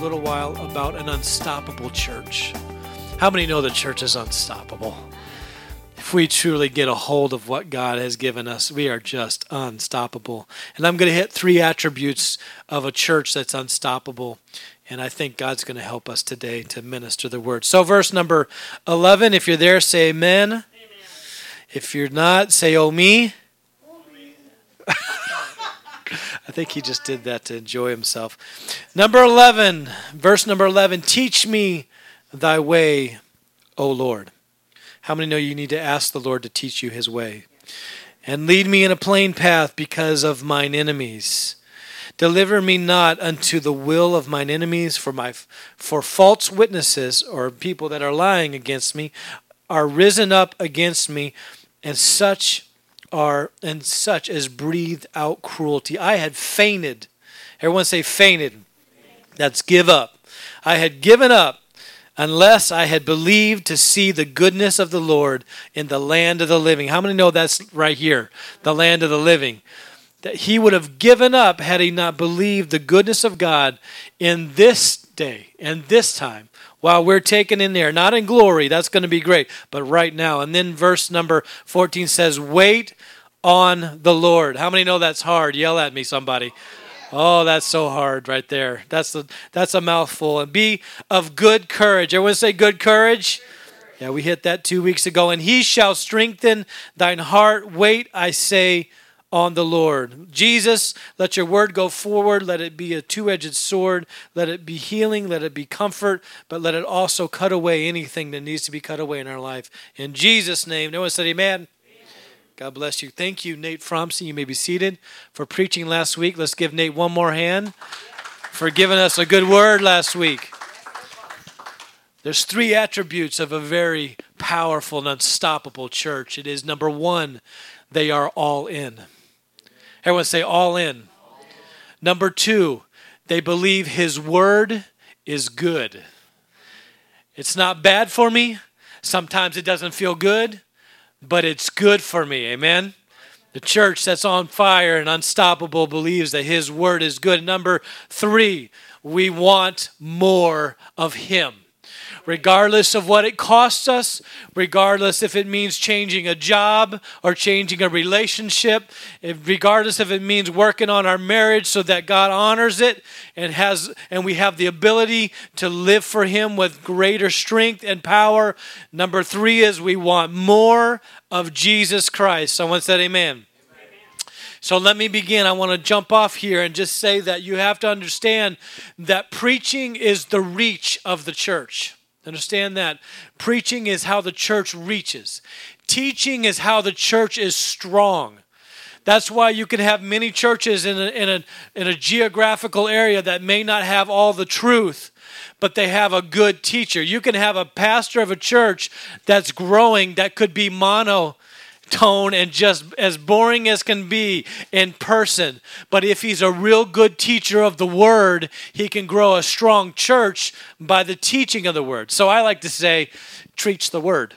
Little while about an unstoppable church. How many know the church is unstoppable? If we truly get a hold of what God has given us, we are just unstoppable. And I'm going to hit three attributes of a church that's unstoppable. And I think God's going to help us today to minister the word. So, verse number 11, if you're there, say amen. amen. If you're not, say, oh, me. Oh, I think he just did that to enjoy himself. Number 11, verse number 11 Teach me thy way, O Lord. How many know you need to ask the Lord to teach you his way? And lead me in a plain path because of mine enemies. Deliver me not unto the will of mine enemies, for my for false witnesses or people that are lying against me are risen up against me, and such are and such as breathe out cruelty. I had fainted. Everyone say fainted. That's give up. I had given up unless I had believed to see the goodness of the Lord in the land of the living. How many know that's right here? The land of the living. That he would have given up had he not believed the goodness of God in this day and this time while we're taken in there. Not in glory, that's going to be great, but right now. And then verse number 14 says, Wait on the Lord. How many know that's hard? Yell at me, somebody. Oh, that's so hard right there. That's the that's a mouthful. And be of good courage. Everyone say good courage. Yeah, we hit that two weeks ago. And he shall strengthen thine heart. Wait, I say, on the Lord. Jesus, let your word go forward. Let it be a two edged sword. Let it be healing. Let it be comfort. But let it also cut away anything that needs to be cut away in our life. In Jesus' name. No one said amen. God bless you. Thank you, Nate Fromson. You may be seated for preaching last week. Let's give Nate one more hand for giving us a good word last week. There's three attributes of a very powerful and unstoppable church. It is number one, they are all in. Everyone say all in. Number two, they believe his word is good. It's not bad for me. Sometimes it doesn't feel good but it's good for me. Amen. The church that's on fire and unstoppable believes that his word is good. Number three, we want more of him. Regardless of what it costs us, regardless if it means changing a job or changing a relationship, regardless if it means working on our marriage so that God honors it and has and we have the ability to live for him with greater strength and power. Number 3 is we want more of Jesus Christ. Someone said amen. So let me begin. I want to jump off here and just say that you have to understand that preaching is the reach of the church. Understand that. Preaching is how the church reaches, teaching is how the church is strong. That's why you can have many churches in a, in, a, in a geographical area that may not have all the truth, but they have a good teacher. You can have a pastor of a church that's growing that could be mono tone and just as boring as can be in person. But if he's a real good teacher of the word, he can grow a strong church by the teaching of the word. So I like to say, preach the word.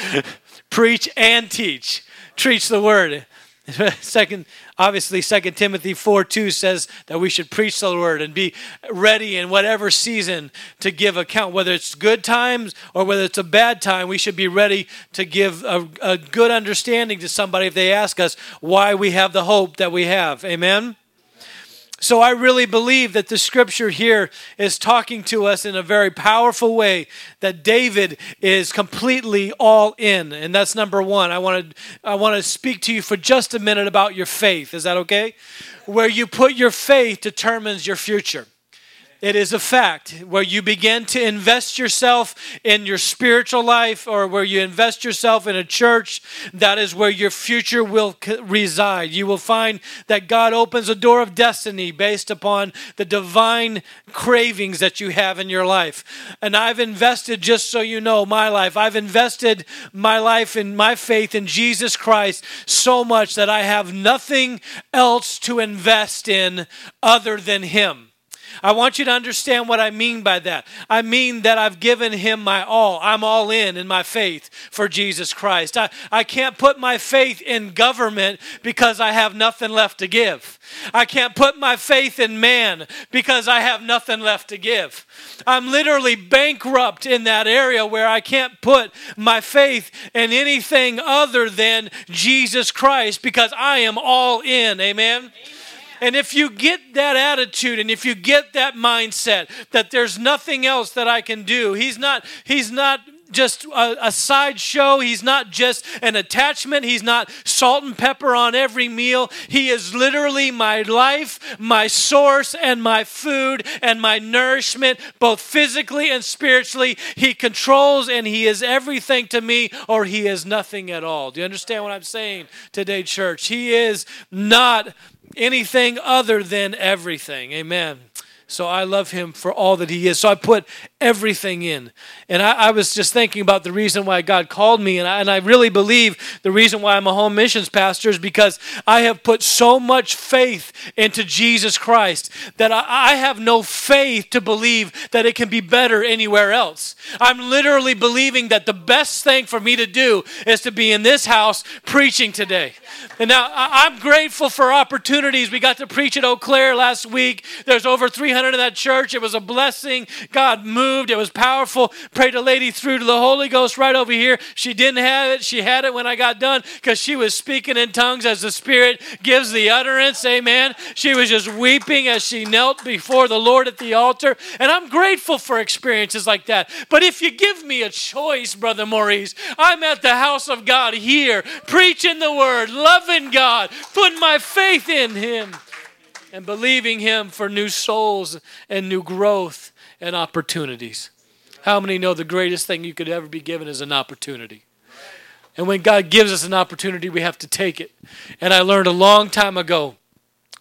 preach and teach. Preach the word. Second, obviously, Second Timothy 4 2 says that we should preach the word and be ready in whatever season to give account. Whether it's good times or whether it's a bad time, we should be ready to give a, a good understanding to somebody if they ask us why we have the hope that we have. Amen? So I really believe that the scripture here is talking to us in a very powerful way that David is completely all in. And that's number 1. I want to I want to speak to you for just a minute about your faith. Is that okay? Where you put your faith determines your future. It is a fact where you begin to invest yourself in your spiritual life or where you invest yourself in a church, that is where your future will reside. You will find that God opens a door of destiny based upon the divine cravings that you have in your life. And I've invested, just so you know, my life, I've invested my life in my faith in Jesus Christ so much that I have nothing else to invest in other than Him. I want you to understand what I mean by that. I mean that I've given him my all. I'm all in in my faith for Jesus Christ. I, I can't put my faith in government because I have nothing left to give. I can't put my faith in man because I have nothing left to give. I'm literally bankrupt in that area where I can't put my faith in anything other than Jesus Christ because I am all in. Amen. Amen. And if you get that attitude and if you get that mindset that there's nothing else that I can do, he's not he's not just a, a sideshow. He's not just an attachment. He's not salt and pepper on every meal. He is literally my life, my source, and my food and my nourishment, both physically and spiritually. He controls and He is everything to me, or He is nothing at all. Do you understand what I'm saying today, church? He is not anything other than everything. Amen. So I love him for all that he is. So I put everything in. And I, I, was just thinking about the reason why God called me. And I, and I really believe the reason why I'm a home missions pastor is because I have put so much faith into Jesus Christ that I, I have no faith to believe that it can be better anywhere else. I'm literally believing that the best thing for me to do is to be in this house preaching today. And now I'm grateful for opportunities. We got to preach at Eau Claire last week. There's over 300 in that church. It was a blessing. God moved. It was powerful. Prayed a lady through to the Holy Ghost right over here. She didn't have it. She had it when I got done because she was speaking in tongues as the Spirit gives the utterance. Amen. She was just weeping as she knelt before the Lord at the altar. And I'm grateful for experiences like that. But if you give me a choice, Brother Maurice, I'm at the house of God here, preaching the word, loving God, putting my faith in Him, and believing Him for new souls and new growth and opportunities. How many know the greatest thing you could ever be given is an opportunity? And when God gives us an opportunity, we have to take it. And I learned a long time ago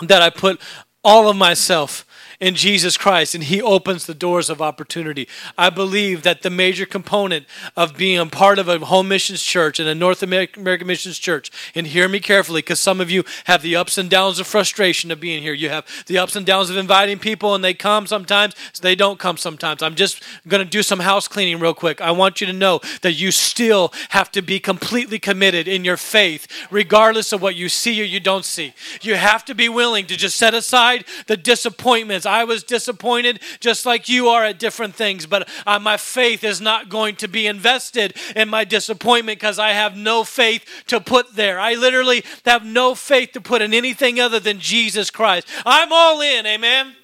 that I put all of myself in Jesus Christ, and He opens the doors of opportunity. I believe that the major component of being a part of a home missions church and a North American missions church, and hear me carefully, because some of you have the ups and downs of frustration of being here. You have the ups and downs of inviting people, and they come sometimes, so they don't come sometimes. I'm just going to do some house cleaning real quick. I want you to know that you still have to be completely committed in your faith, regardless of what you see or you don't see. You have to be willing to just set aside the disappointments I was disappointed just like you are at different things, but uh, my faith is not going to be invested in my disappointment because I have no faith to put there. I literally have no faith to put in anything other than Jesus Christ. I'm all in, amen.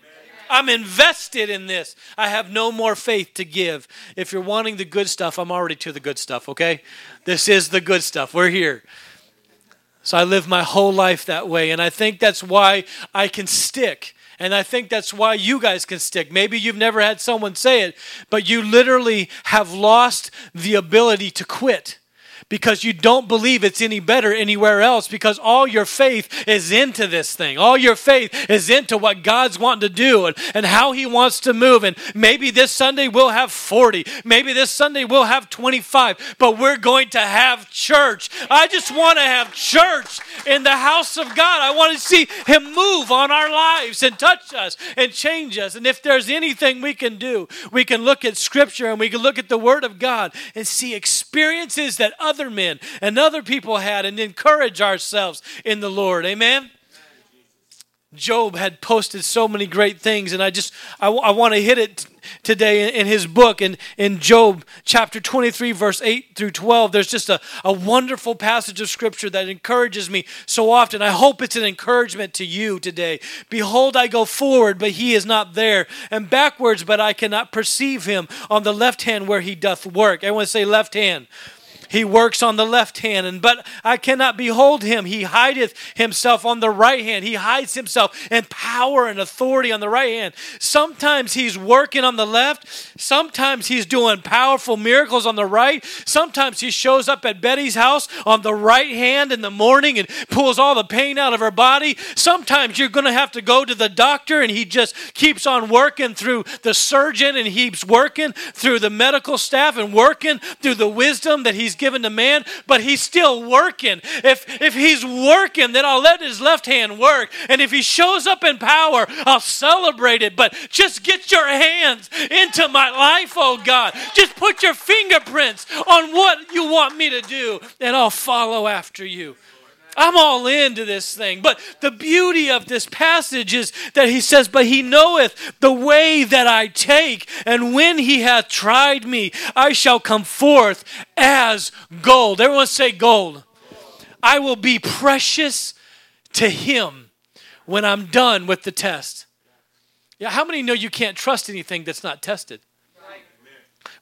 I'm invested in this. I have no more faith to give. If you're wanting the good stuff, I'm already to the good stuff, okay? This is the good stuff. We're here. So I live my whole life that way, and I think that's why I can stick and I think that's why you guys can stick. Maybe you've never had someone say it, but you literally have lost the ability to quit because you don't believe it's any better anywhere else because all your faith is into this thing. All your faith is into what God's wanting to do and, and how He wants to move. And maybe this Sunday we'll have 40, maybe this Sunday we'll have 25, but we're going to have church. I just want to have church in the house of God. I want to see Him move on our lives and touch us and change us. And if there's anything we can do, we can look at Scripture and we can look at the Word of God and see experiences that others other men and other people had and encourage ourselves in the Lord. Amen. Job had posted so many great things, and I just I, want to hit it today in, in, his book. And in Job chapter 23, verse 8 through 12, there's just a, a wonderful passage of scripture that encourages me so often. I hope it's an encouragement to you today. Behold, I go forward, but he is not there, and backwards, but I cannot perceive him on the left hand where he doth work. I want to say left hand He works on the left hand, and but I cannot behold him. He hideth himself on the right hand. He hides himself in power and authority on the right hand. Sometimes he's working on the left. Sometimes he's doing powerful miracles on the right. Sometimes he shows up at Betty's house on the right hand in the morning and pulls all the pain out of her body. Sometimes you're going to have to go to the doctor and he just keeps on working through the surgeon and he's working through the medical staff and working through the wisdom that he's given to man, but he's still working. If if he's working, then I'll let his left hand work. And if he shows up in power, I'll celebrate it. But just get your hands into my life, oh God. Just put your fingerprints on what you want me to do, and I'll follow after you. I'm all into this thing. But the beauty of this passage is that he says, But he knoweth the way that I take, and when he hath tried me, I shall come forth as gold. Everyone say gold. I will be precious to him when I'm done with the test. Yeah, how many know you can't trust anything that's not tested?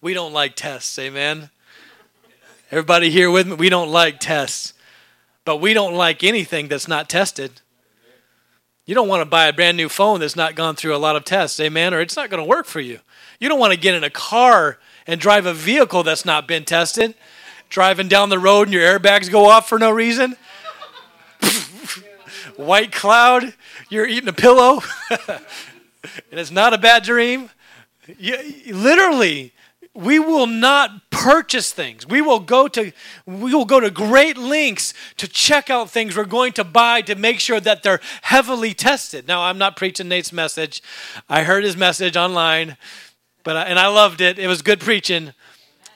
We don't like tests, amen. Everybody here with me? We don't like tests. But we don't like anything that's not tested. You don't want to buy a brand new phone that's not gone through a lot of tests, amen, or it's not going to work for you. You don't want to get in a car and drive a vehicle that's not been tested. Driving down the road and your airbags go off for no reason. White cloud, you're eating a pillow, and it's not a bad dream. You, literally, we will not purchase things. We will go to we will go to great lengths to check out things we're going to buy to make sure that they're heavily tested. Now, I'm not preaching Nate's message. I heard his message online, but I, and I loved it. It was good preaching.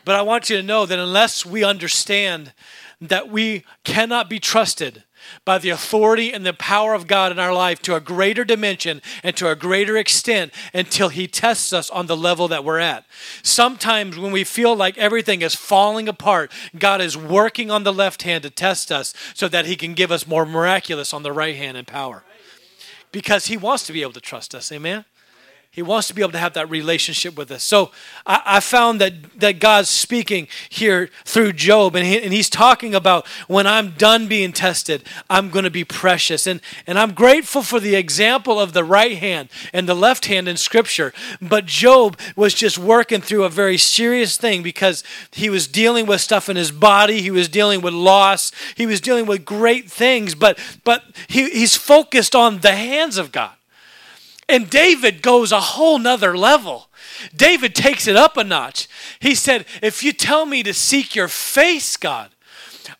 But I want you to know that unless we understand that we cannot be trusted by the authority and the power of God in our life to a greater dimension and to a greater extent until He tests us on the level that we're at. Sometimes when we feel like everything is falling apart, God is working on the left hand to test us so that He can give us more miraculous on the right hand in power. Because He wants to be able to trust us. Amen? He wants to be able to have that relationship with us. So I, I found that, that God's speaking here through Job, and, he, and he's talking about when I'm done being tested, I'm going to be precious. And, and I'm grateful for the example of the right hand and the left hand in Scripture. But Job was just working through a very serious thing because he was dealing with stuff in his body, he was dealing with loss, he was dealing with great things, but, but he, he's focused on the hands of God. And David goes a whole nother level. David takes it up a notch. He said, If you tell me to seek your face, God,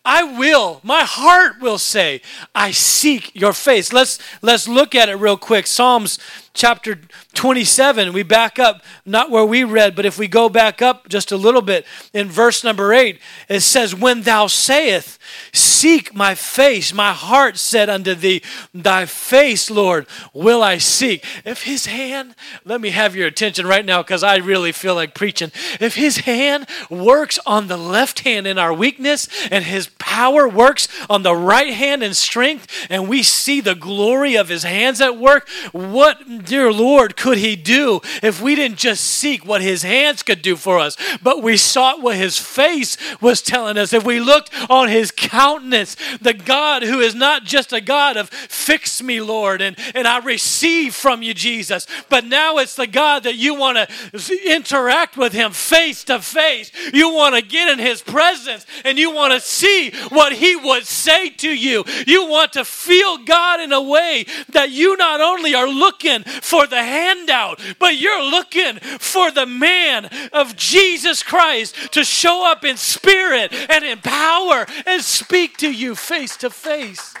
I will, my heart will say, I seek your face. Let's let's look at it real quick. Psalms chapter 27, we back up, not where we read, but if we go back up just a little bit in verse number 8, it says, When thou sayest, Seek my face, my heart said unto thee, Thy face, Lord, will I seek. If his hand, let me have your attention right now because I really feel like preaching. If his hand works on the left hand in our weakness, and his power works on the right hand in strength, and we see the glory of his hands at work, what dear Lord, could He do if we didn't just seek what His hands could do for us, but we sought what His face was telling us? If we looked on His countenance, the God who is not just a God of fix me, Lord, and, and I receive from you, Jesus, but now it's the God that you want to interact with Him face to face. You want to get in His presence and you want to see what He would say to you. You want to feel God in a way that you not only are looking for the handout, but you're looking for the man of Jesus Christ to show up in spirit and in power and speak to you face to face.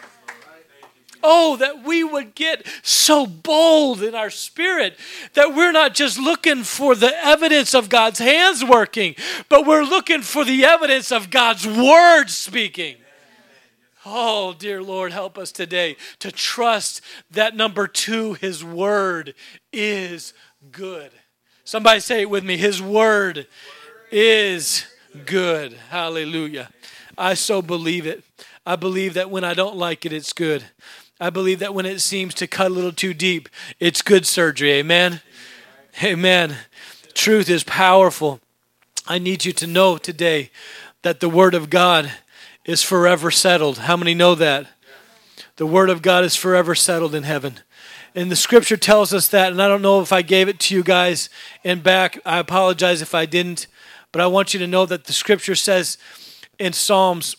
Oh, that we would get so bold in our spirit that we're not just looking for the evidence of God's hands working, but we're looking for the evidence of God's word speaking. Oh, dear Lord, help us today to trust that number two, His Word is good. Somebody say it with me His Word is good. Hallelujah. I so believe it. I believe that when I don't like it, it's good. I believe that when it seems to cut a little too deep, it's good surgery. Amen. Amen. Truth is powerful. I need you to know today that the Word of God is forever settled. How many know that? The Word of God is forever settled in heaven. And the scripture tells us that, and I don't know if I gave it to you guys in back. I apologize if I didn't, but I want you to know that the scripture says in Psalms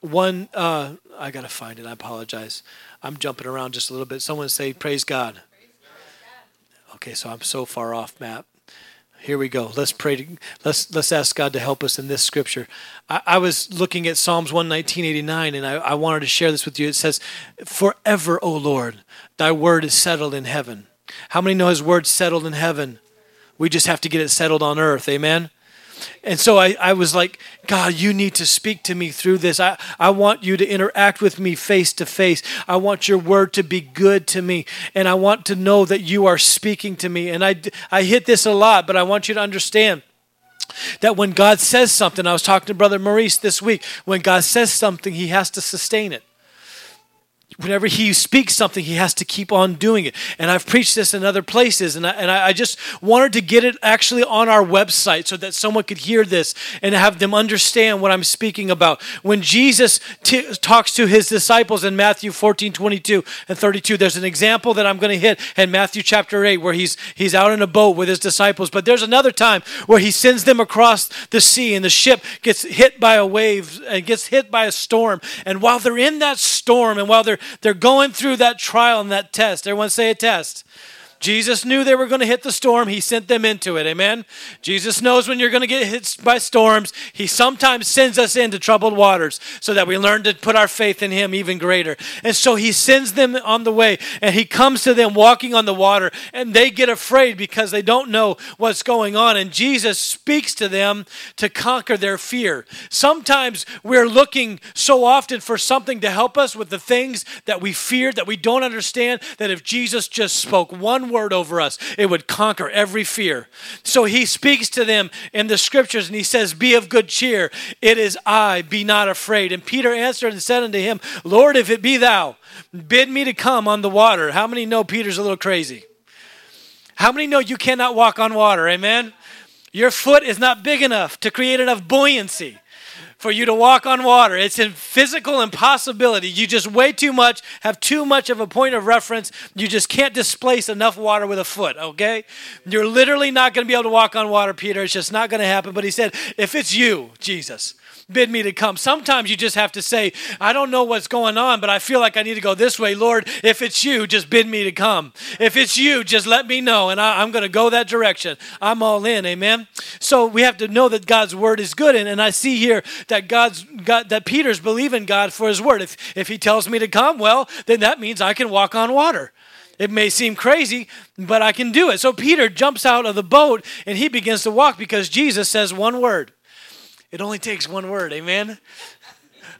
1, uh, I got to find it. I apologize. I'm jumping around just a little bit. Someone say, Praise God. Okay, so I'm so far off, Matt. Here we go. Let's pray. To, let's let's ask God to help us in this scripture. I, I was looking at Psalms 119.89, and I, I wanted to share this with you. It says, "Forever, O Lord, Thy word is settled in heaven." How many know His word settled in heaven? We just have to get it settled on earth. Amen. And so I, I was like, God, you need to speak to me through this. I, I want you to interact with me face to face. I want your word to be good to me. And I want to know that you are speaking to me. And I, I hit this a lot, but I want you to understand that when God says something, I was talking to Brother Maurice this week, when God says something, he has to sustain it whenever he speaks something, he has to keep on doing it. And I've preached this in other places, and I, and I just wanted to get it actually on our website so that someone could hear this and have them understand what I'm speaking about. When Jesus t- talks to his disciples in Matthew 14, 22 and 32, there's an example that I'm going to hit in Matthew chapter 8 where he's, he's out in a boat with his disciples. But there's another time where he sends them across the sea and the ship gets hit by a wave and gets hit by a storm. And while they're in that storm and while they're they're going through that trial and that test. Everyone say a test. Jesus knew they were going to hit the storm. He sent them into it. Amen. Jesus knows when you're going to get hit by storms. He sometimes sends us into troubled waters so that we learn to put our faith in Him even greater. And so He sends them on the way and He comes to them walking on the water and they get afraid because they don't know what's going on. And Jesus speaks to them to conquer their fear. Sometimes we're looking so often for something to help us with the things that we fear, that we don't understand, that if Jesus just spoke one word over us, it would conquer every fear. So he speaks to them in the scriptures and he says, Be of good cheer. It is I, be not afraid. And Peter answered and said unto him, Lord, if it be thou, bid me to come on the water. How many know Peter's a little crazy? How many know you cannot walk on water? Amen? Your foot is not big enough to create enough buoyancy for you to walk on water. It's a physical impossibility. You just weigh too much, have too much of a point of reference. You just can't displace enough water with a foot, okay? You're literally not going to be able to walk on water, Peter. It's just not going to happen. But he said, if it's you, Jesus, bid me to come. Sometimes you just have to say, I don't know what's going on, but I feel like I need to go this way. Lord, if it's you, just bid me to come. If it's you, just let me know, and I, am going to go that direction. I'm all in. Amen. So we have to know that God's word is good, and, and I see here that God's God that Peter's believing God for His word. If if He tells me to come, well, then that means I can walk on water. It may seem crazy, but I can do it. So Peter jumps out of the boat and he begins to walk because Jesus says one word. It only takes one word, amen?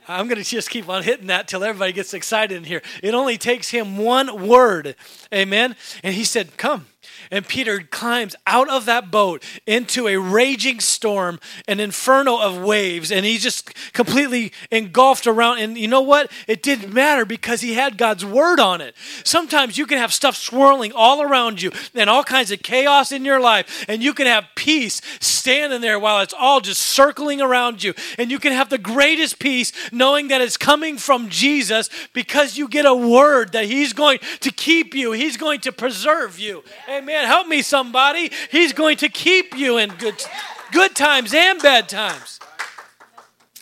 I'm going to just keep on hitting that till everybody gets excited in here. It only takes him one word, amen? And he said, Come. And Peter climbs out of that boat into a raging storm, an inferno of waves, and he's just completely engulfed around. And you know what? It didn't matter because he had God's word on it. Sometimes you can have stuff swirling all around you and all kinds of chaos in your life, and you can have peace standing there while it's all just circling around you. And you can have the greatest peace knowing that it's coming from Jesus because you get a word that he's going to keep you, he's going to preserve you. Amen. Help me, somebody. He's going to keep you in good, good times and bad times.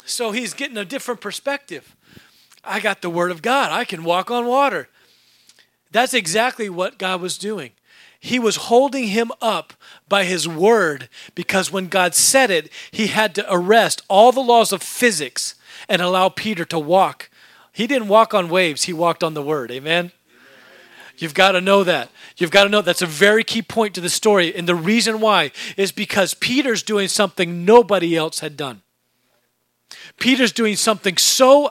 So he's getting a different perspective. I got the Word of God, I can walk on water. That's exactly what God was doing. He was holding him up by his word because when God said it, he had to arrest all the laws of physics and allow Peter to walk. He didn't walk on waves, he walked on the word. Amen? You've got to know that. You've got to know that's a very key point to the story. And the reason why is because Peter's doing something nobody else had done. Peter's doing something so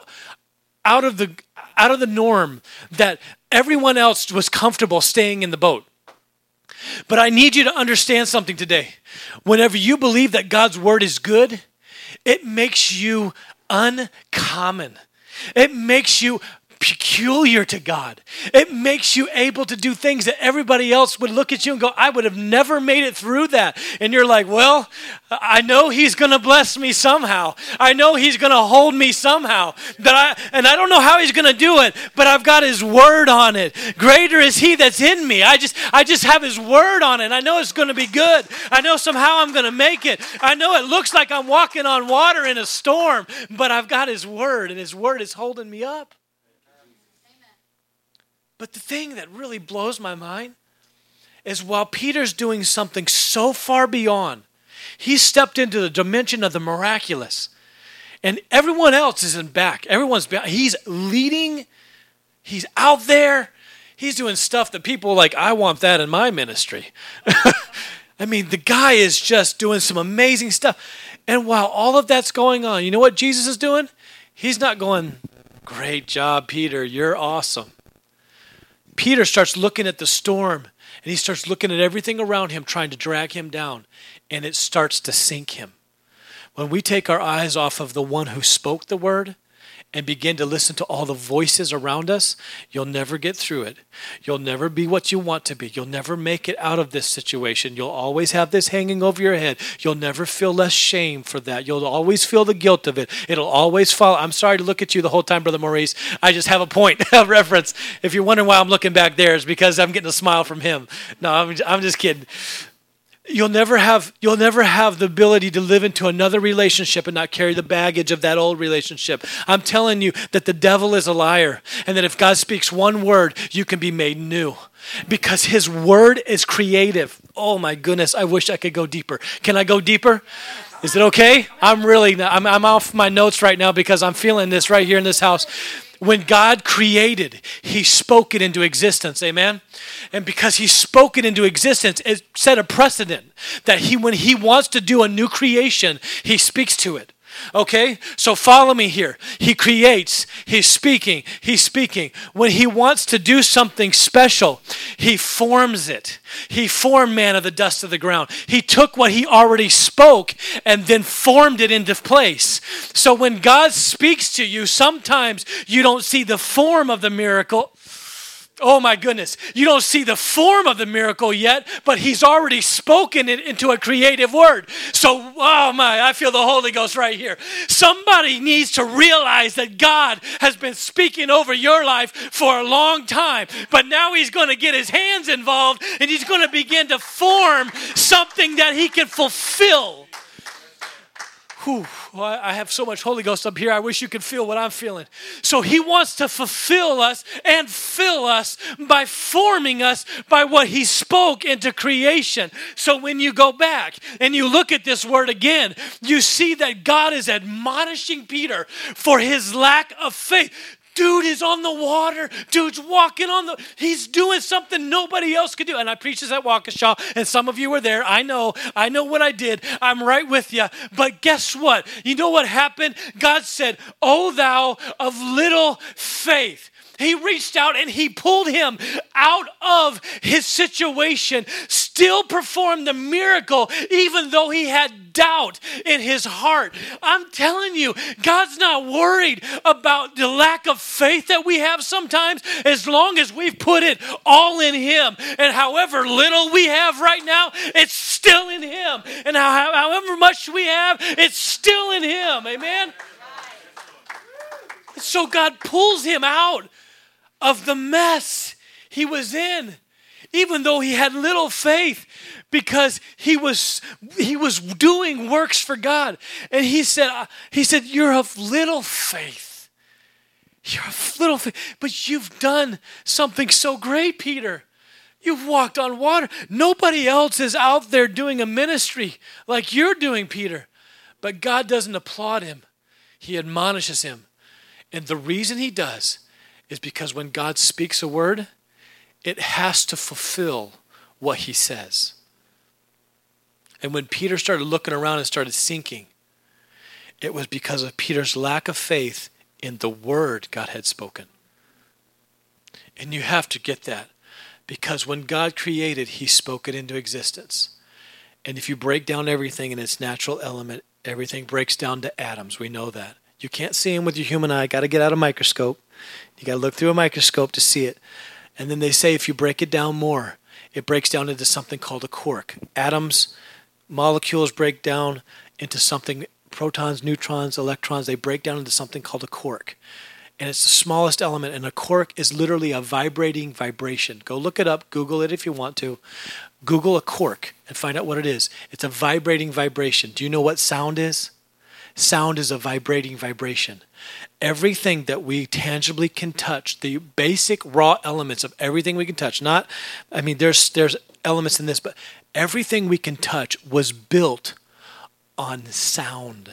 out of the out of the norm that everyone else was comfortable staying in the boat. But I need you to understand something today. Whenever you believe that God's word is good, it makes you uncommon. It makes you peculiar to God. It makes you able to do things that everybody else would look at you and go, I would have never made it through that. And you're like, well, I know He's going to bless me somehow. I know He's going to hold me somehow. But I, and I don't know how He's going to do it, but I've got His word on it. Greater is He that's in me. I just, I just have His word on it. I know it's going to be good. I know somehow I'm going to make it. I know it looks like I'm walking on water in a storm, but I've got His word, and His word is holding me up. But the thing that really blows my mind is while Peter's doing something so far beyond, he stepped into the dimension of the miraculous. And everyone else is in back. Everyone's back. He's leading, he's out there, he's doing stuff that people like, I want that in my ministry. I mean, the guy is just doing some amazing stuff. And while all of that's going on, you know what Jesus is doing? He's not going, Great job, Peter. You're awesome. Peter starts looking at the storm and he starts looking at everything around him, trying to drag him down, and it starts to sink him. When we take our eyes off of the one who spoke the word and begin to listen to all the voices around us, you'll never get through it. You'll never be what you want to be. You'll never make it out of this situation. You'll always have this hanging over your head. You'll never feel less shame for that. You'll always feel the guilt of it. It'll always follow. I'm sorry to look at you the whole time, Brother Maurice. I just have a point of reference. If you're wondering why I'm looking back there, it's because I'm getting a smile from him. No, I'm, I'm just kidding you'll never have you'll never have the ability to live into another relationship and not carry the baggage of that old relationship. I'm telling you that the devil is a liar and that if god speaks one word you can be made new. Because his word is creative. Oh my goodness i wish i could go deeper. Can i go deeper? Is it okay? I'm really I'm, I'm off my notes right now because i'm feeling this right here in this house when God created, He spoke it into existence. Amen? And because He spoke it into existence, it set a precedent that He, when He wants to do a new creation, He speaks to it. Okay? So follow me here. He creates, he's speaking, he's speaking. When he wants to do something special, he forms it. He formed man of the dust of the ground. He took what he already spoke and then formed it into place. So when God speaks to you, sometimes you don't see the form of the miracle Oh my goodness. You don't see the form of the miracle yet, but he's already spoken it into a creative word. So, oh my, I feel the Holy Ghost right here. Somebody needs to realize that God has been speaking over your life for a long time, but now he's going to get his hands involved and he's going to begin to form something that he can fulfill. Whew, I have so much Holy Ghost up here. I wish you could feel what I'm feeling. So he wants to fulfill us and fill us by forming us by what he spoke into creation. So when you go back and you look at this word again, you see that God is admonishing Peter for his lack of faith. Dude is on the water. Dude's walking on the, he's doing something nobody else could do. And I preached this at Waukesha, and some of you were there. I know, I know what I did. I'm right with you. But guess what? You know what happened? God said, Oh, thou of little faith. He reached out and he pulled him out of his situation, still performed the miracle, even though he had doubt in his heart. I'm telling you, God's not worried about the lack of faith that we have sometimes, as long as we've put it all in Him. And however little we have right now, it's still in Him. And however much we have, it's still in Him. Amen? So God pulls him out of the mess he was in even though he had little faith because he was he was doing works for God and he said uh, he said you're of little faith you're of little faith but you've done something so great Peter You've walked on water. Nobody else is out there doing a ministry like you're doing, Peter. But God doesn't applaud him, He admonishes him. And the reason He does is because when God speaks a word, it has to fulfill what he says. And when Peter started looking around and started sinking, it was because of Peter's lack of faith in the word God had spoken. And you have to get that because when God created, he spoke it into existence. And if you break down everything in its natural element, everything breaks down to atoms. We know that. You can't see them with your human eye, got to get out a microscope. You got to look through a microscope to see it. And then they say if you break it down more, it breaks down into something called a quark. Atoms, molecules break down into something protons, neutrons, electrons, they break down into something called a quark. And it's the smallest element, and a quark is literally a vibrating vibration. Go look it up, Google it if you want to. Google a quark and find out what it is. It's a vibrating vibration. Do you know what sound is? Sound is a vibrating vibration. Everything that we tangibly can touch, the basic raw elements of everything we can touch, not, I mean, there's, there's elements in this, but everything we can touch was built on sound.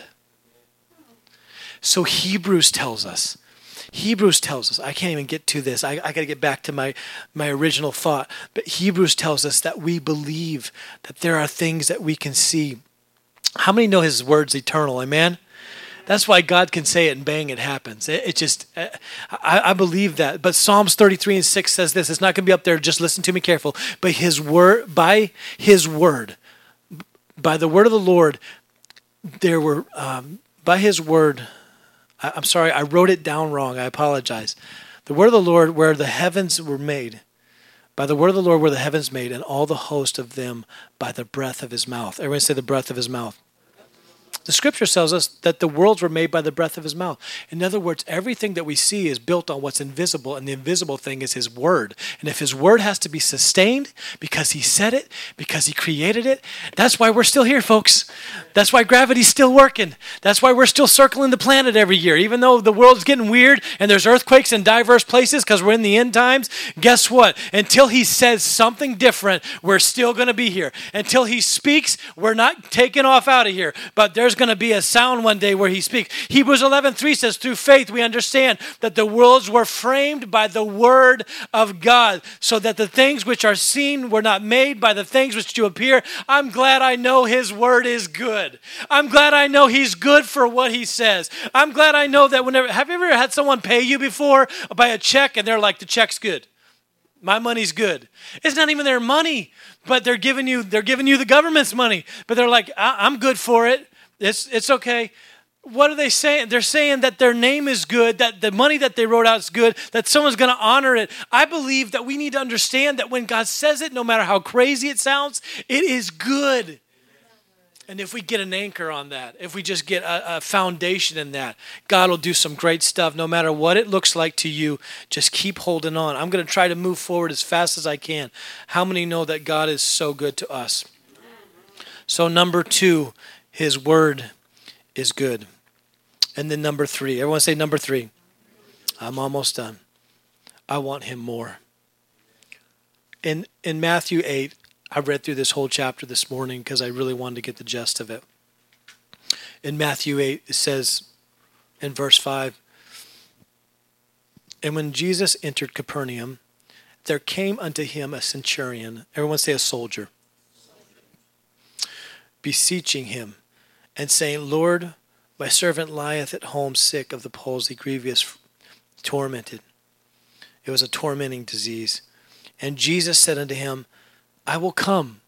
So Hebrews tells us Hebrews tells us, I can't even get to this. I, I got to get back to my, my original thought. But Hebrews tells us that we believe that there are things that we can see. How many know his word's eternal? Amen? That's why God can say it and bang, it happens. It, it just, I, I, believe that. But Psalms 33 and 6 says this. It's not going to be up there. Just listen to me careful. But his word, by his word, by the word of the Lord, there were, um, by his word, I, I'm sorry, I wrote it down wrong. I apologize. The word of the Lord, where the heavens were made, by the word of the Lord were the heavens made, and all the host of them by the breath of his mouth. Everyone say the breath of his mouth. The scripture tells us that the worlds were made by the breath of his mouth. In other words, everything that we see is built on what's invisible, and the invisible thing is his word. And if his word has to be sustained because he said it, because he created it, that's why we're still here, folks. That's why gravity's still working. That's why we're still circling the planet every year. Even though the world's getting weird and there's earthquakes in diverse places because we're in the end times, guess what? Until he says something different, we're still going to be here. Until he speaks, we're not taking off out of here. But there's going to be a sound one day where he speaks. Hebrews 11:3 says, "Through faith we understand that the worlds were framed by the word of God, so that the things which are seen were not made by the things which do appear." I'm glad I know his word is good. I'm glad I know he's good for what he says. I'm glad I know that whenever have you ever had someone pay you before by a check and they're like the check's good. My money's good. It's not even their money, but they're giving you they're giving you the government's money. But they're like, I'm good for it. It's, it's okay. What are they saying? They're saying that their name is good, that the money that they wrote out is good, that someone's going to honor it. I believe that we need to understand that when God says it, no matter how crazy it sounds, it is good. And if we get an anchor on that, if we just get a, a, foundation in that, God will do some great stuff no matter what it looks like to you. Just keep holding on. I'm going to try to move forward as fast as I can. How many know that God is so good to us? So, number two his word is good. And then number three. Everyone say number three. I'm almost done. I want him more. In in Matthew 8, I read through this whole chapter this morning because I really wanted to get the gist of it. In Matthew 8, it says in verse 5 And when Jesus entered Capernaum, there came unto him a centurion, everyone say a soldier, beseeching him and saying, Lord, my servant lieth at home sick of the palsy, grievous, tormented. It was a tormenting disease. And Jesus said unto him, I will come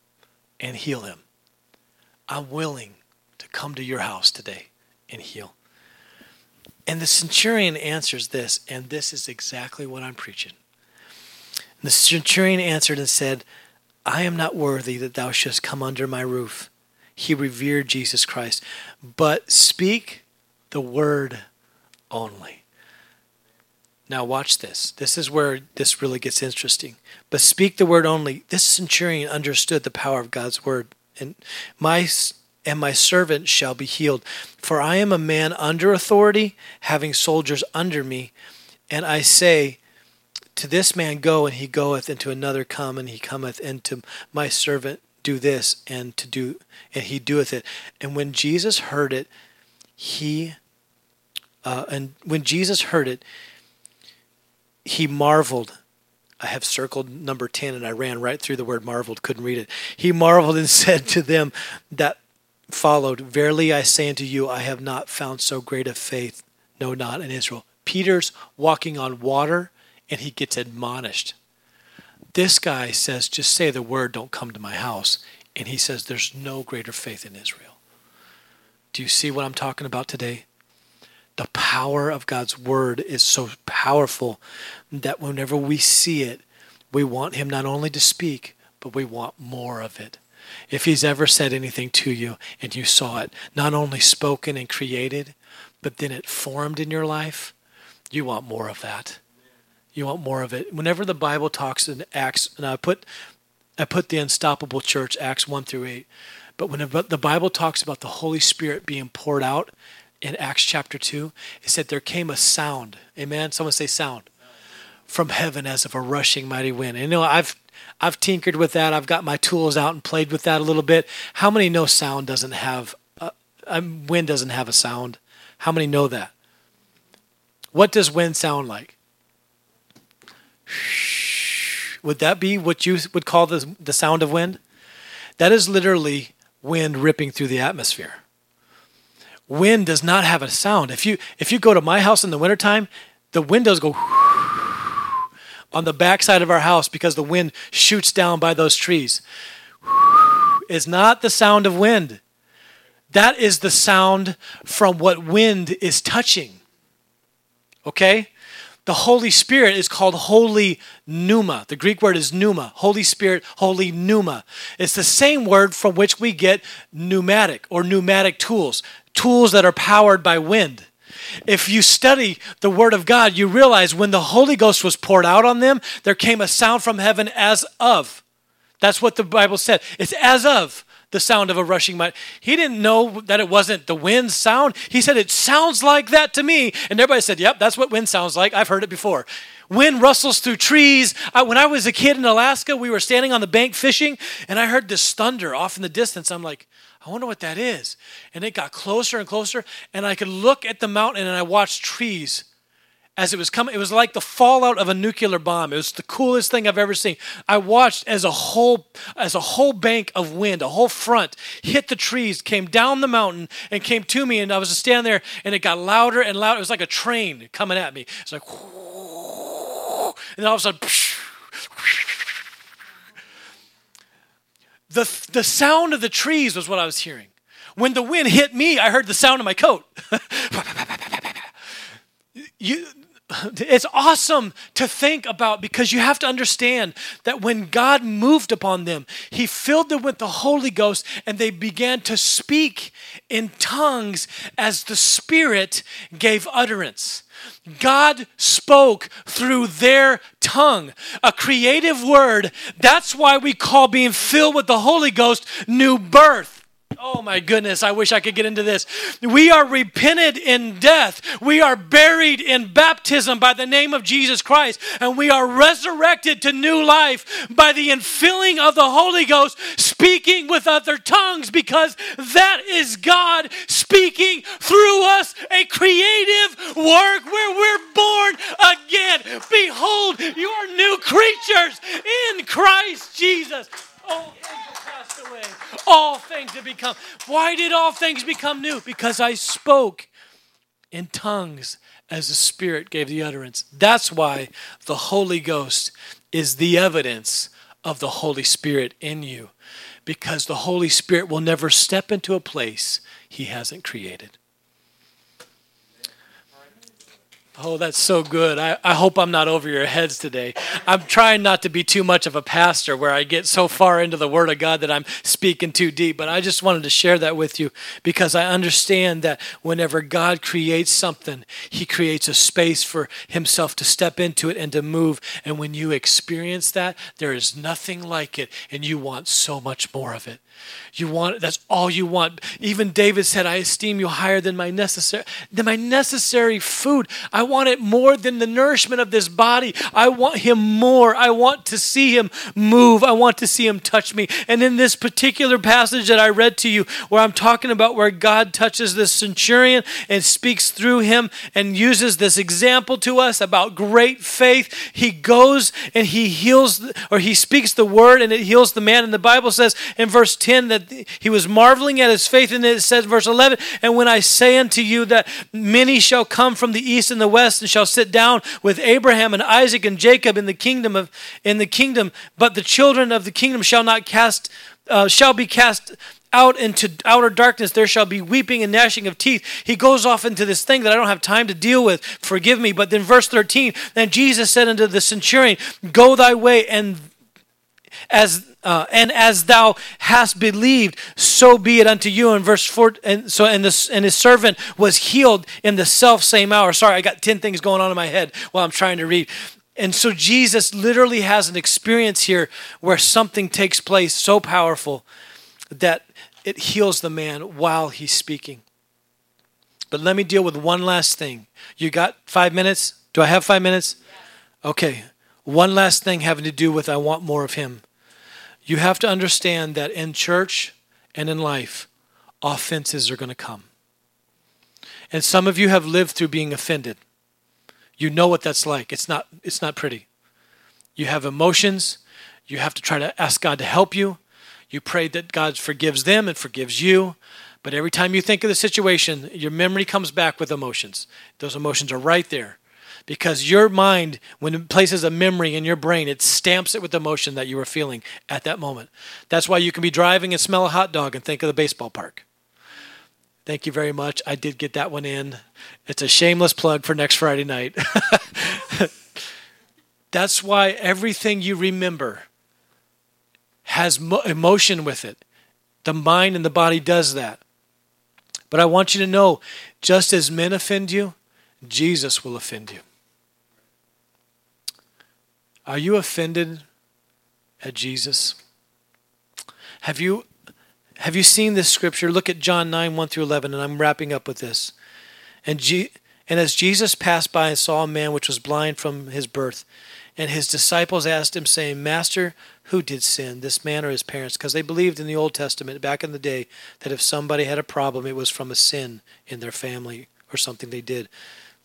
and heal him. I'm willing to come to your house today and heal. And the centurion answers this, and this is exactly what I'm preaching. And the centurion answered and said, I am not worthy that thou shouldst come under my roof he revered Jesus Christ. But speak the word only. Now, watch this. This is where this really gets interesting. But speak the word only. This centurion understood the power of God's word. And my and my servant shall be healed. For I am a man under authority, having soldiers under me. And I say, To this man go, and he goeth, and to another come, and he cometh, and to my servant do this and to do and he doeth it. And when jesus heard it he uh, and when jesus heard it he marveled. I have circled number 10 and i ran right through the word marveled couldn't read it. He marveled and said to them that followed verily i say unto you i have not found so great a faith no not in israel. Peter's walking on water and he gets admonished this guy says, just say the word, don't come to my house. And he says, there's no greater faith in Israel. Do you see what I'm talking about today? The power of God's word is so powerful that whenever we see it, we want Him not only to speak, but we want more of it. If He's ever said anything to you and you saw it, not only spoken and created, but then it formed in your life, you want more of that. You want more of it. Whenever the Bible talks in Acts, and I put I put the unstoppable church, Acts 1 through 8. But when the Bible talks about the Holy Spirit being poured out in Acts chapter 2, it said there came a sound. Amen. Someone say sound from heaven as of a rushing mighty wind. And you know, I've I've tinkered with that. I've got my tools out and played with that a little bit. How many know sound doesn't have a, a wind doesn't have a sound? How many know that? What does wind sound like? Would that be what you would call the, the sound of wind? That is literally wind ripping through the atmosphere. Wind does not have a sound. If you if you go to my house in the wintertime, the windows go on the backside of our house because the wind shoots down by those trees. Is not the sound of wind. That is the sound from what wind is touching. Okay? The Holy Spirit is called Holy Pneuma. The Greek word is pneuma. Holy Spirit, Holy Pneuma. It's the same word from which we get pneumatic or pneumatic tools, tools that are powered by wind. If you study the Word of God, you realize when the Holy Ghost was poured out on them, there came a sound from heaven as of. That's what the Bible said. It's as of the sound of a rushing might. He didn't know that it wasn't the wind sound. He said, It sounds like that to me. And everybody said, Yep, that's what wind sounds like. I've heard it before. Wind rustles through trees. I, when I was a kid in Alaska, we were standing on the bank fishing, and I heard this thunder off in the distance. I'm like, I wonder what that is. And it got closer and closer, and I could look at the mountain and I watched trees as it was coming. It was like the fallout of a nuclear bomb. It was the coolest thing I've ever seen. I watched as a whole as a whole bank of wind, a whole front hit the trees, came down the mountain and came to me and I was just standing there and it got louder and louder. It was like a train coming at me. It's like and then all of a sudden the, the sound of the trees was what I was hearing. When the wind hit me, I heard the sound of my coat. you, it's awesome to think about because you have to understand that when God moved upon them, He filled them with the Holy Ghost and they began to speak in tongues as the Spirit gave utterance. God spoke through their tongue, a creative word. That's why we call being filled with the Holy Ghost new birth. Oh my goodness, I wish I could get into this. We are repented in death. We are buried in baptism by the name of Jesus Christ, and we are resurrected to new life by the infilling of the Holy Ghost, speaking with other tongues, because that is God speaking through us a creative work where we're born again. Behold, you are new creatures in Christ Jesus. Oh, away. All things have become. Why did all things become new? Because I spoke in tongues as the Spirit gave the utterance. That's why the Holy Ghost is the evidence of the Holy Spirit in you. Because the Holy Spirit will never step into a place he hasn't created. Oh, that's so good. I, I hope I'm not over your heads today. I'm trying not to be too much of a pastor where I get so far into the Word of God that I'm speaking too deep, but I just wanted to share that with you because I understand that whenever God creates something, He creates a space for Himself to step into it and to move. And when you experience that, there is nothing like it, and you want so much more of it. You want that's all you want. Even David said, I esteem you higher than my necessary than my necessary food. I want it more than the nourishment of this body. I want him more. I want to see him move. I want to see him touch me. And in this particular passage that I read to you, where I'm talking about where God touches this centurion and speaks through him and uses this example to us about great faith, he goes and he heals or he speaks the word and it heals the man. And the Bible says in verse 10 10 that he was marveling at his faith. And it says, verse 11, and when I say unto you that many shall come from the east and the west and shall sit down with Abraham and Isaac and Jacob in the kingdom of in the kingdom, but the children of the kingdom shall not cast uh, shall be cast out into outer darkness. There shall be weeping and gnashing of teeth. He goes off into this thing that i don't have time to deal with. Forgive me. But then verse 13 then jesus said unto the centurion go thy way and as uh, and as thou hast believed, so be it unto you. In verse four, and so and this and his servant was healed in the self same hour. Sorry, I got ten things going on in my head while I'm trying to read. And so Jesus literally has an experience here where something takes place so powerful that it heals the man while he's speaking. But let me deal with one last thing. You got five minutes? Do I have five minutes? Okay. One last thing having to do with I want more of him. You have to understand that in church and in life, offenses are going to come. And some of you have lived through being offended. You know what that's like. It's not it's not pretty. You have emotions. You have to try to ask God to help you. You pray that God forgives them and forgives you. But every time you think of the situation, your memory comes back with emotions. Those emotions are right there because your mind, when it places a memory in your brain, it stamps it with the emotion that you were feeling at that moment. That's why you can be driving and smell a hot dog and think of the baseball park. Thank you very much. I did get that one in. It's a shameless plug for next Friday night. That's why everything you remember has mo- emotion with it. The mind and the body does that. But I want you to know just as men offend you, Jesus will offend you. Are you offended at Jesus? Have you have you seen this scripture? Look at John 9, 1 through 11, and I'm wrapping up with this. And, G- and as Jesus passed by and saw a man which was blind from his birth, and his disciples asked him, saying, Master, who did sin, this man or his parents? Because they believed in the Old Testament back in the day that if somebody had a problem, it was from a sin in their family or something they did,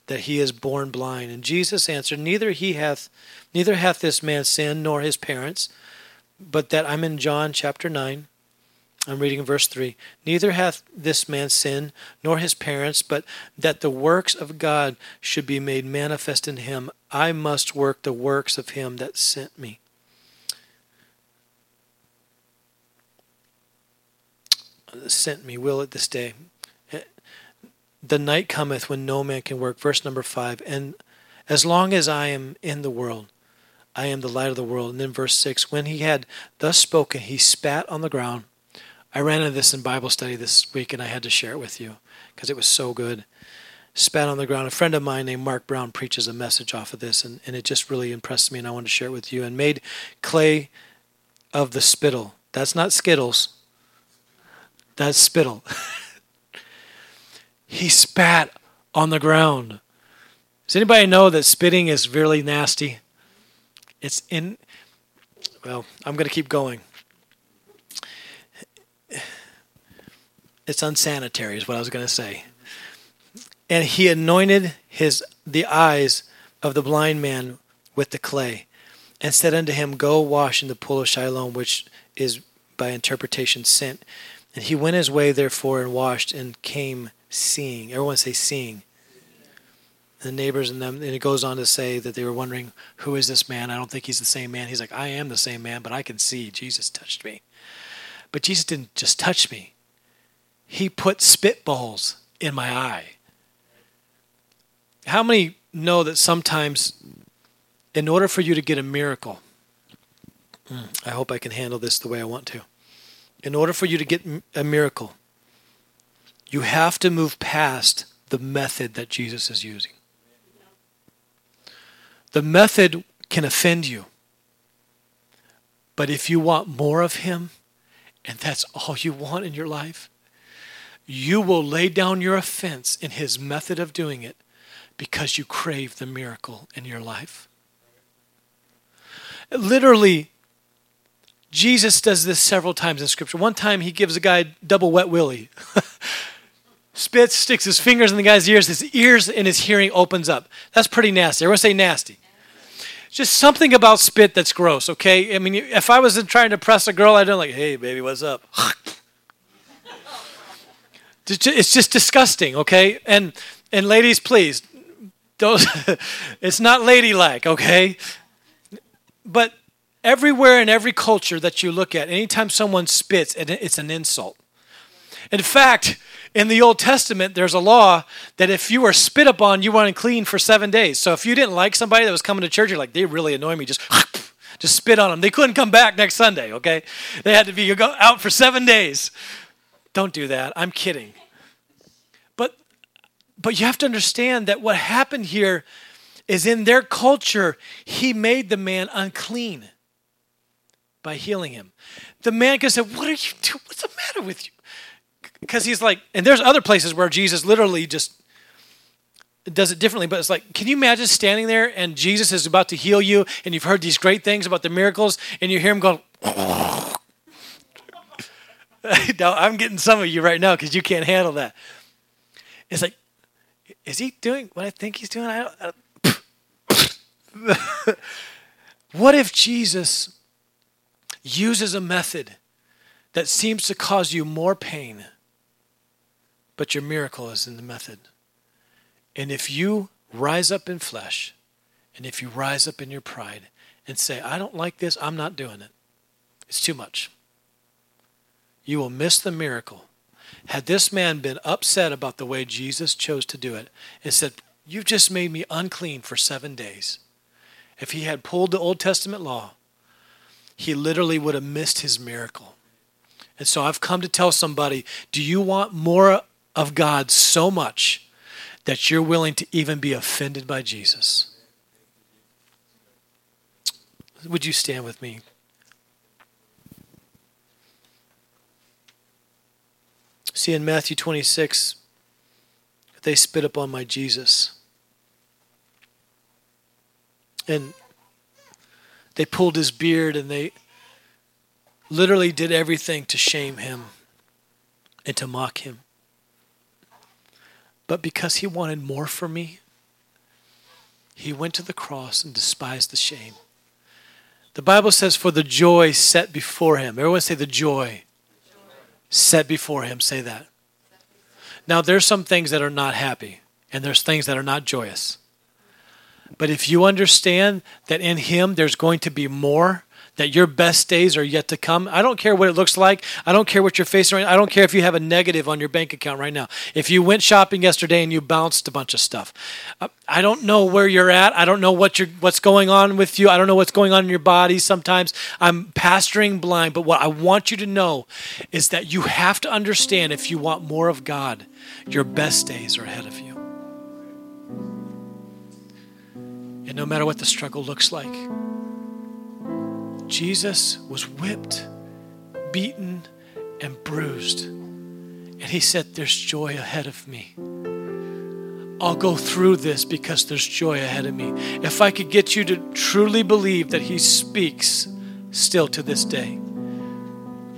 that he is born blind. And Jesus answered, Neither he hath neither hath this man sinned nor his parents, but that I'm in John chapter nine. I'm reading verse 3. Neither hath this man sinned, nor his parents, but that the works of God should be made manifest in him. I must work the works of him that sent me. Sent me, will it this day. The night cometh when no man can work. Verse number 5. And as long as I am in the world, I am the light of the world. And then verse 6. When he had thus spoken, he spat on the ground I ran into this in Bible study this week and I had to share it with you because it was so good. Spat on the ground. A friend of mine named Mark Brown preaches a message off of this and, and it just really impressed me and I wanted to share it with you. And made clay of the spittle. That's not Skittles, that's spittle. he spat on the ground. Does anybody know that spitting is really nasty? It's in, well, I'm going to keep going. It's unsanitary, is what I was going to say. And he anointed his the eyes of the blind man with the clay, and said unto him, Go wash in the pool of Siloam, which is by interpretation sent. And he went his way therefore and washed and came seeing. Everyone say seeing. The neighbors and them, and it goes on to say that they were wondering, Who is this man? I don't think he's the same man. He's like, I am the same man, but I can see. Jesus touched me. But Jesus didn't just touch me, he put spitballs in my eye. How many know that sometimes, in order for you to get a miracle, hmm, I hope I can handle this the way I want to. In order for you to get a miracle, you have to move past the method that Jesus is using. The method can offend you. But if you want more of Him, and that's all you want in your life, you will lay down your offense in his method of doing it because you crave the miracle in your life. Literally, Jesus does this several times in Scripture. One time he gives a guy double wet willy. Spits, sticks his fingers in the guy's ears, his ears and his hearing opens up. That's pretty nasty. Everyone say nasty. Just something about spit that's gross, okay? I mean, if I was trying to press a girl, I'd be like, hey, baby, what's up? It's just disgusting, okay? And and ladies, please, those it's not ladylike, okay? But everywhere in every culture that you look at, anytime someone spits, it's an insult. In fact, in the Old Testament, there's a law that if you were spit upon, you were unclean for seven days. So if you didn't like somebody that was coming to church, you're like, they really annoy me, just just spit on them. They couldn't come back next Sunday, okay? They had to be out for seven days. Don't do that. I'm kidding. But but you have to understand that what happened here is in their culture, he made the man unclean by healing him. The man could say, What are you doing? What's the matter with you? Because he's like, and there's other places where Jesus literally just does it differently. But it's like, can you imagine standing there and Jesus is about to heal you, and you've heard these great things about the miracles, and you hear him going. I'm getting some of you right now because you can't handle that. It's like, is he doing what I think he's doing? I I what if Jesus uses a method that seems to cause you more pain? But your miracle is in the method. And if you rise up in flesh, and if you rise up in your pride and say, I don't like this, I'm not doing it, it's too much, you will miss the miracle. Had this man been upset about the way Jesus chose to do it and said, You've just made me unclean for seven days, if he had pulled the Old Testament law, he literally would have missed his miracle. And so I've come to tell somebody do you want more of God so much that you're willing to even be offended by Jesus. Would you stand with me? See, in Matthew 26, they spit upon my Jesus. And they pulled his beard and they literally did everything to shame him and to mock him. But because he wanted more for me, he went to the cross and despised the shame. The Bible says, for the joy set before him. Everyone say the joy, set before him. Say that. Now, there's some things that are not happy, and there's things that are not joyous. But if you understand that in him there's going to be more, that your best days are yet to come. I don't care what it looks like. I don't care what you're facing right now. I don't care if you have a negative on your bank account right now. If you went shopping yesterday and you bounced a bunch of stuff. Uh, I don't know where you're at. I don't know what you're, what's going on with you. I don't know what's going on in your body. Sometimes I'm pastoring blind, but what I want you to know is that you have to understand if you want more of God, your best days are ahead of you. And no matter what the struggle looks like, Jesus was whipped, beaten, and bruised. And he said, There's joy ahead of me. I'll go through this because there's joy ahead of me. If I could get you to truly believe that he speaks still to this day.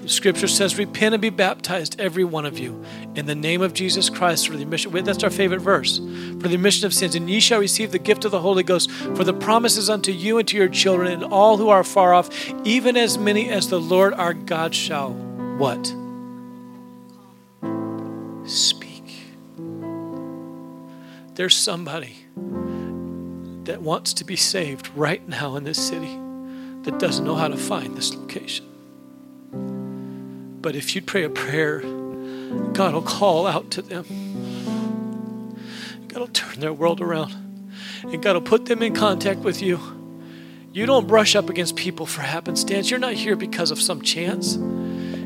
Scripture says, Repent and be baptized, every one of you, in the name of Jesus Christ for the remission. That's our favorite verse. For the remission of sins. And ye shall receive the gift of the Holy Ghost, for the promises unto you and to your children and all who are far off, even as many as the Lord our God shall what? Speak. There's somebody that wants to be saved right now in this city that doesn't know how to find this location. But if you pray a prayer, God will call out to them. God will turn their world around. And God will put them in contact with you. You don't brush up against people for happenstance. You're not here because of some chance.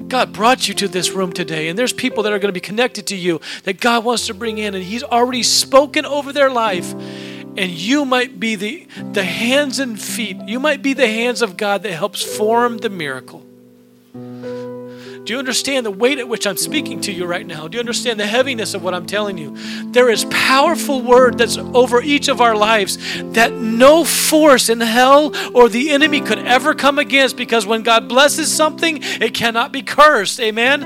God brought you to this room today, and there's people that are going to be connected to you that God wants to bring in, and He's already spoken over their life. And you might be the, the hands and feet, you might be the hands of God that helps form the miracle. Do you understand the weight at which I'm speaking to you right now? Do you understand the heaviness of what I'm telling you? There is powerful word that's over each of our lives that no force in hell or the enemy could ever come against because when God blesses something, it cannot be cursed. Amen.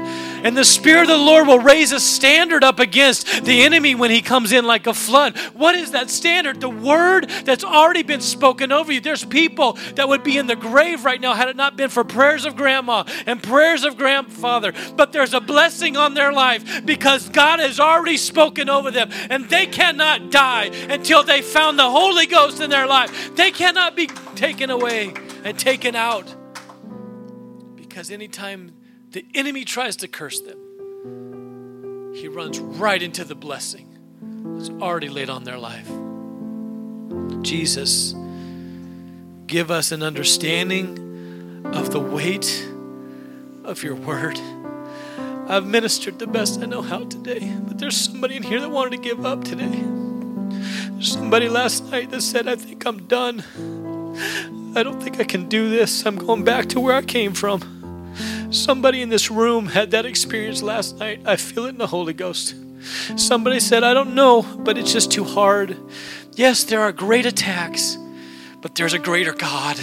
And the Spirit of the Lord will raise a standard up against the enemy when he comes in like a flood. What is that standard? The word that's already been spoken over you. There's people that would be in the grave right now had it not been for prayers of grandma and prayers of grandfather. But there's a blessing on their life because God has already spoken over them and they cannot die until they found the Holy Ghost in their life. They cannot be taken away and taken out because anytime the enemy tries to curse them, he runs right into the blessing that's already laid on their life. Jesus, give us an understanding of the weight of your word. I've ministered the best I know how today, but there's somebody in here that wanted to give up today. There's somebody last night that said, I think I'm done. I don't think I can do this. I'm going back to where I came from. Somebody in this room had that experience last night. I feel it in the Holy Ghost. Somebody said, I don't know, but it's just too hard. Yes, there are great attacks, but there's a greater God.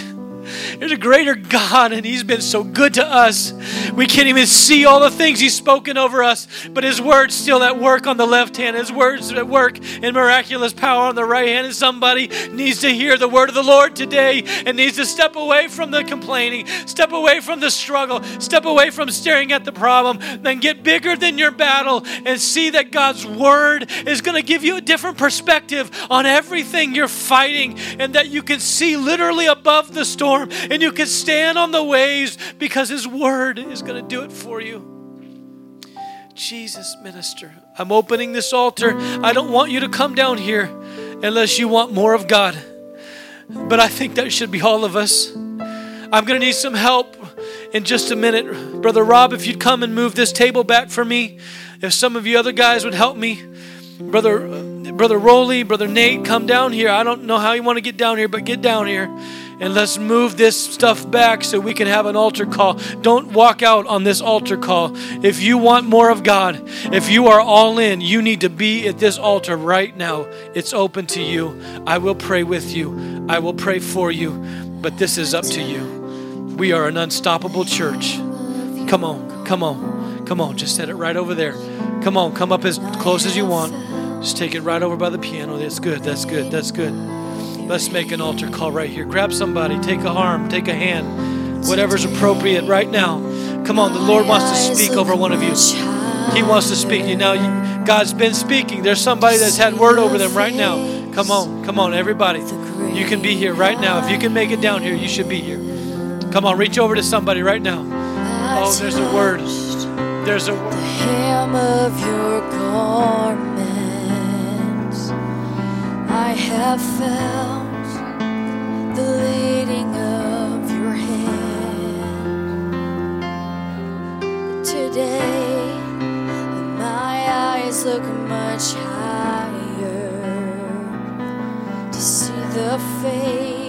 There's a greater God, and He's been so good to us. We can't even see all the things He's spoken over us, but His word's still at work on the left hand. His word's at work in miraculous power on the right hand. And somebody needs to hear the word of the Lord today and needs to step away from the complaining, step away from the struggle, step away from staring at the problem, then get bigger than your battle and see that God's word is going to give you a different perspective on everything you're fighting and that you can see literally above the storm storm and you can stand on the waves because His Word is going to do it for you. Jesus, minister, I'm opening this altar. I don't want you to come down here unless you want more of God. But I think that should be all of us. I'm going to need some help in just a minute. Brother Rob, if you'd come and move this table back for me, if some of you other guys would help me. Brother uh, Brother Rowley, Brother Nate, come down here. I don't know how you want to get down here, but get down here and let's move this stuff back so we can have an altar call. Don't walk out on this altar call. If you want more of God, if you are all in, you need to be at this altar right now. It's open to you. I will pray with you, I will pray for you, but this is up to you. We are an unstoppable church. Come on, come on, come on. Just set it right over there. Come on, come up as close as you want. Just take it right over by the piano. That's good, that's good, that's good. Let's make an altar call right here. Grab somebody, take a arm, take a hand, whatever's appropriate right now. Come on, the Lord wants to speak over one of you. He wants to speak. You know, God's been speaking. There's somebody that's had word over them right now. Come on, come on, everybody. You can be here right now. If you can make it down here, you should be here. Come on, reach over to somebody right now. Oh, there's a word. There's a word. I have felt the leading of your hand. Today, my eyes look much higher to see the face.